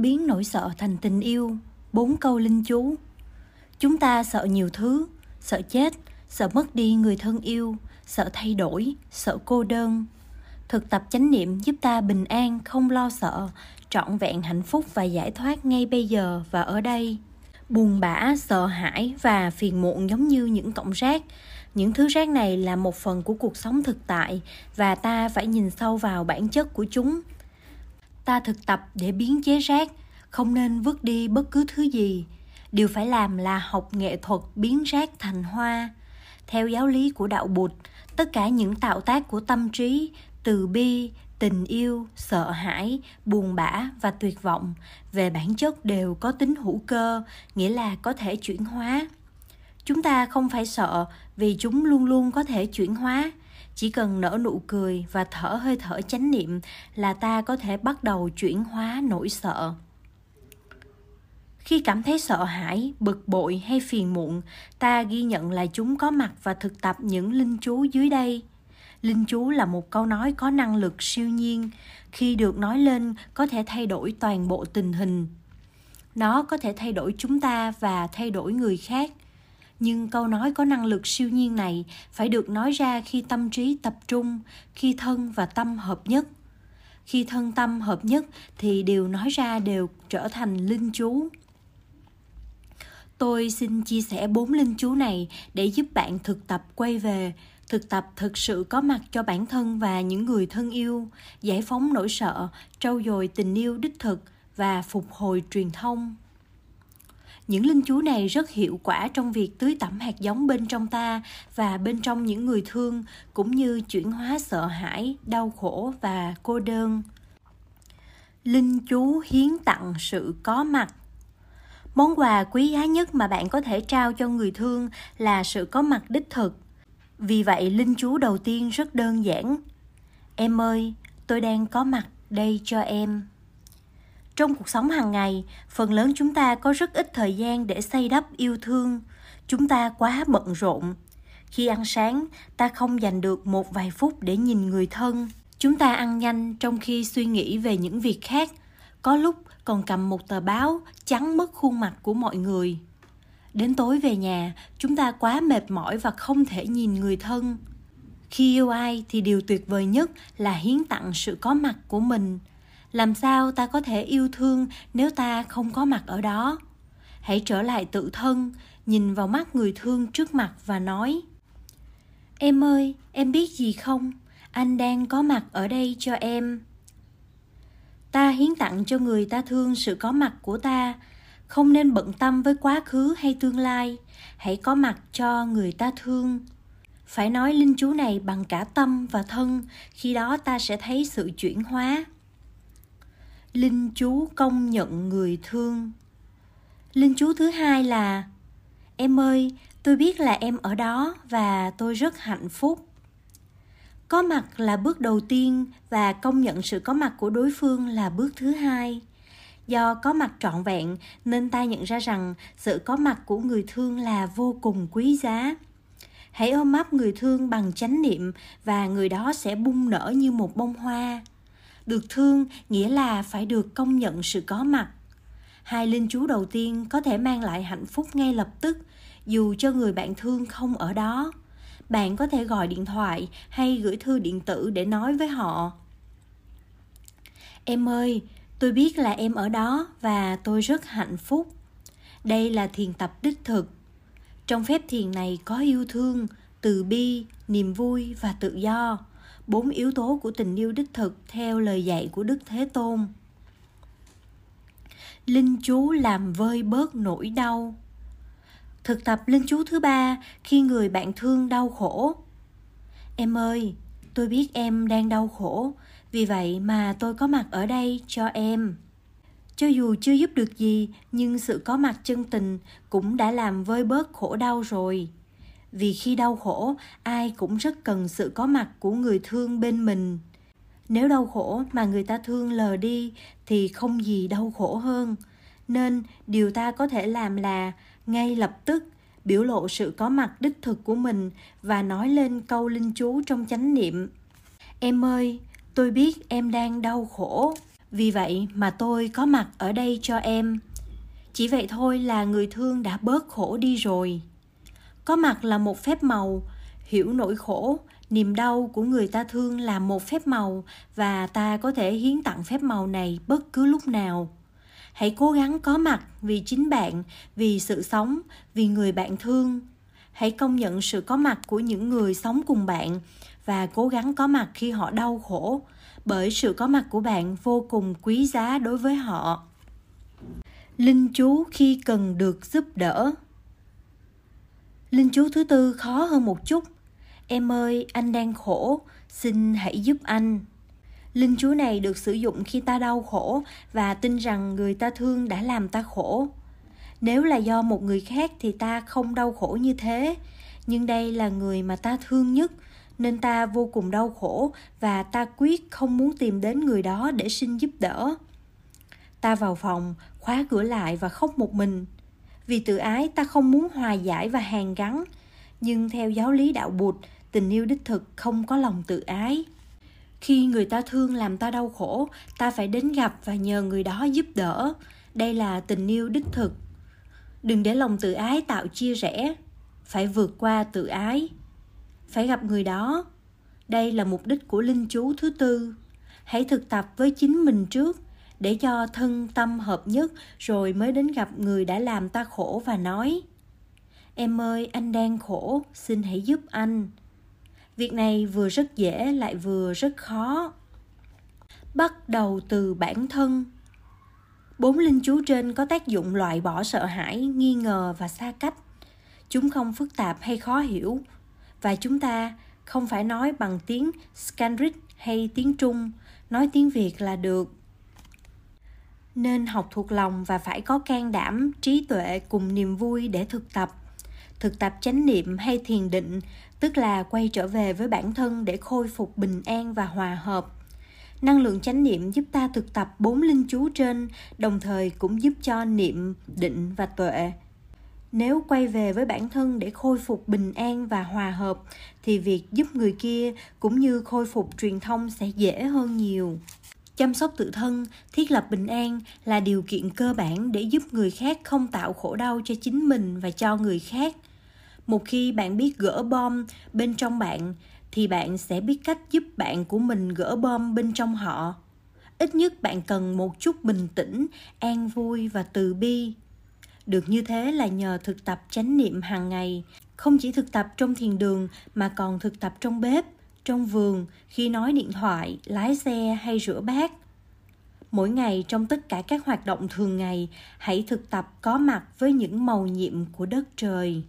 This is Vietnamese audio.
biến nỗi sợ thành tình yêu. Bốn câu linh chú. Chúng ta sợ nhiều thứ, sợ chết, sợ mất đi người thân yêu, sợ thay đổi, sợ cô đơn. Thực tập chánh niệm giúp ta bình an, không lo sợ, trọn vẹn hạnh phúc và giải thoát ngay bây giờ và ở đây. Buồn bã, sợ hãi và phiền muộn giống như những cọng rác. Những thứ rác này là một phần của cuộc sống thực tại và ta phải nhìn sâu vào bản chất của chúng ta thực tập để biến chế rác, không nên vứt đi bất cứ thứ gì. Điều phải làm là học nghệ thuật biến rác thành hoa. Theo giáo lý của đạo bụt, tất cả những tạo tác của tâm trí, từ bi, tình yêu, sợ hãi, buồn bã và tuyệt vọng về bản chất đều có tính hữu cơ, nghĩa là có thể chuyển hóa. Chúng ta không phải sợ vì chúng luôn luôn có thể chuyển hóa chỉ cần nở nụ cười và thở hơi thở chánh niệm là ta có thể bắt đầu chuyển hóa nỗi sợ. Khi cảm thấy sợ hãi, bực bội hay phiền muộn, ta ghi nhận là chúng có mặt và thực tập những linh chú dưới đây. Linh chú là một câu nói có năng lực siêu nhiên. Khi được nói lên, có thể thay đổi toàn bộ tình hình. Nó có thể thay đổi chúng ta và thay đổi người khác nhưng câu nói có năng lực siêu nhiên này phải được nói ra khi tâm trí tập trung, khi thân và tâm hợp nhất. Khi thân tâm hợp nhất thì điều nói ra đều trở thành linh chú. Tôi xin chia sẻ bốn linh chú này để giúp bạn thực tập quay về, thực tập thực sự có mặt cho bản thân và những người thân yêu, giải phóng nỗi sợ, trau dồi tình yêu đích thực và phục hồi truyền thông những linh chú này rất hiệu quả trong việc tưới tẩm hạt giống bên trong ta và bên trong những người thương, cũng như chuyển hóa sợ hãi, đau khổ và cô đơn. Linh chú hiến tặng sự có mặt. Món quà quý giá nhất mà bạn có thể trao cho người thương là sự có mặt đích thực. Vì vậy, linh chú đầu tiên rất đơn giản. Em ơi, tôi đang có mặt đây cho em trong cuộc sống hàng ngày, phần lớn chúng ta có rất ít thời gian để xây đắp yêu thương. Chúng ta quá bận rộn. Khi ăn sáng, ta không dành được một vài phút để nhìn người thân. Chúng ta ăn nhanh trong khi suy nghĩ về những việc khác. Có lúc còn cầm một tờ báo chắn mất khuôn mặt của mọi người. Đến tối về nhà, chúng ta quá mệt mỏi và không thể nhìn người thân. Khi yêu ai thì điều tuyệt vời nhất là hiến tặng sự có mặt của mình làm sao ta có thể yêu thương nếu ta không có mặt ở đó? Hãy trở lại tự thân, nhìn vào mắt người thương trước mặt và nói, em ơi, em biết gì không? Anh đang có mặt ở đây cho em. Ta hiến tặng cho người ta thương sự có mặt của ta. Không nên bận tâm với quá khứ hay tương lai. Hãy có mặt cho người ta thương. Phải nói linh chú này bằng cả tâm và thân, khi đó ta sẽ thấy sự chuyển hóa linh chú công nhận người thương. Linh chú thứ hai là, em ơi, tôi biết là em ở đó và tôi rất hạnh phúc. Có mặt là bước đầu tiên và công nhận sự có mặt của đối phương là bước thứ hai. Do có mặt trọn vẹn nên ta nhận ra rằng sự có mặt của người thương là vô cùng quý giá. Hãy ôm ấp người thương bằng chánh niệm và người đó sẽ bung nở như một bông hoa được thương nghĩa là phải được công nhận sự có mặt. Hai linh chú đầu tiên có thể mang lại hạnh phúc ngay lập tức, dù cho người bạn thương không ở đó. Bạn có thể gọi điện thoại hay gửi thư điện tử để nói với họ. Em ơi, tôi biết là em ở đó và tôi rất hạnh phúc. Đây là thiền tập đích thực. Trong phép thiền này có yêu thương, từ bi, niềm vui và tự do bốn yếu tố của tình yêu đích thực theo lời dạy của đức thế tôn. Linh chú làm vơi bớt nỗi đau. Thực tập linh chú thứ ba khi người bạn thương đau khổ. Em ơi, tôi biết em đang đau khổ, vì vậy mà tôi có mặt ở đây cho em. Cho dù chưa giúp được gì, nhưng sự có mặt chân tình cũng đã làm vơi bớt khổ đau rồi vì khi đau khổ, ai cũng rất cần sự có mặt của người thương bên mình. Nếu đau khổ mà người ta thương lờ đi, thì không gì đau khổ hơn. Nên điều ta có thể làm là ngay lập tức biểu lộ sự có mặt đích thực của mình và nói lên câu linh chú trong chánh niệm. Em ơi, tôi biết em đang đau khổ. Vì vậy mà tôi có mặt ở đây cho em. Chỉ vậy thôi là người thương đã bớt khổ đi rồi có mặt là một phép màu. Hiểu nỗi khổ, niềm đau của người ta thương là một phép màu và ta có thể hiến tặng phép màu này bất cứ lúc nào. Hãy cố gắng có mặt vì chính bạn, vì sự sống, vì người bạn thương. Hãy công nhận sự có mặt của những người sống cùng bạn và cố gắng có mặt khi họ đau khổ, bởi sự có mặt của bạn vô cùng quý giá đối với họ. Linh chú khi cần được giúp đỡ linh chú thứ tư khó hơn một chút. Em ơi, anh đang khổ, xin hãy giúp anh. Linh chú này được sử dụng khi ta đau khổ và tin rằng người ta thương đã làm ta khổ. Nếu là do một người khác thì ta không đau khổ như thế. Nhưng đây là người mà ta thương nhất, nên ta vô cùng đau khổ và ta quyết không muốn tìm đến người đó để xin giúp đỡ. Ta vào phòng, khóa cửa lại và khóc một mình vì tự ái, ta không muốn hòa giải và hàn gắn. Nhưng theo giáo lý đạo bụt, tình yêu đích thực không có lòng tự ái. Khi người ta thương làm ta đau khổ, ta phải đến gặp và nhờ người đó giúp đỡ. Đây là tình yêu đích thực. Đừng để lòng tự ái tạo chia rẽ, phải vượt qua tự ái. Phải gặp người đó. Đây là mục đích của linh chú thứ tư. Hãy thực tập với chính mình trước để cho thân tâm hợp nhất rồi mới đến gặp người đã làm ta khổ và nói em ơi anh đang khổ xin hãy giúp anh. Việc này vừa rất dễ lại vừa rất khó. Bắt đầu từ bản thân. Bốn linh chú trên có tác dụng loại bỏ sợ hãi nghi ngờ và xa cách. Chúng không phức tạp hay khó hiểu. Và chúng ta không phải nói bằng tiếng Scanrit hay tiếng Trung, nói tiếng Việt là được. Nên học thuộc lòng và phải có can đảm, trí tuệ cùng niềm vui để thực tập. Thực tập chánh niệm hay thiền định, tức là quay trở về với bản thân để khôi phục bình an và hòa hợp. Năng lượng chánh niệm giúp ta thực tập bốn linh chú trên, đồng thời cũng giúp cho niệm, định và tuệ nếu quay về với bản thân để khôi phục bình an và hòa hợp thì việc giúp người kia cũng như khôi phục truyền thông sẽ dễ hơn nhiều chăm sóc tự thân thiết lập bình an là điều kiện cơ bản để giúp người khác không tạo khổ đau cho chính mình và cho người khác. Một khi bạn biết gỡ bom bên trong bạn thì bạn sẽ biết cách giúp bạn của mình gỡ bom bên trong họ. Ít nhất bạn cần một chút bình tĩnh an vui và từ bi. Được như thế là nhờ thực tập chánh niệm hàng ngày, không chỉ thực tập trong thiền đường mà còn thực tập trong bếp, trong vườn, khi nói điện thoại, lái xe hay rửa bát. Mỗi ngày trong tất cả các hoạt động thường ngày, hãy thực tập có mặt với những màu nhiệm của đất trời.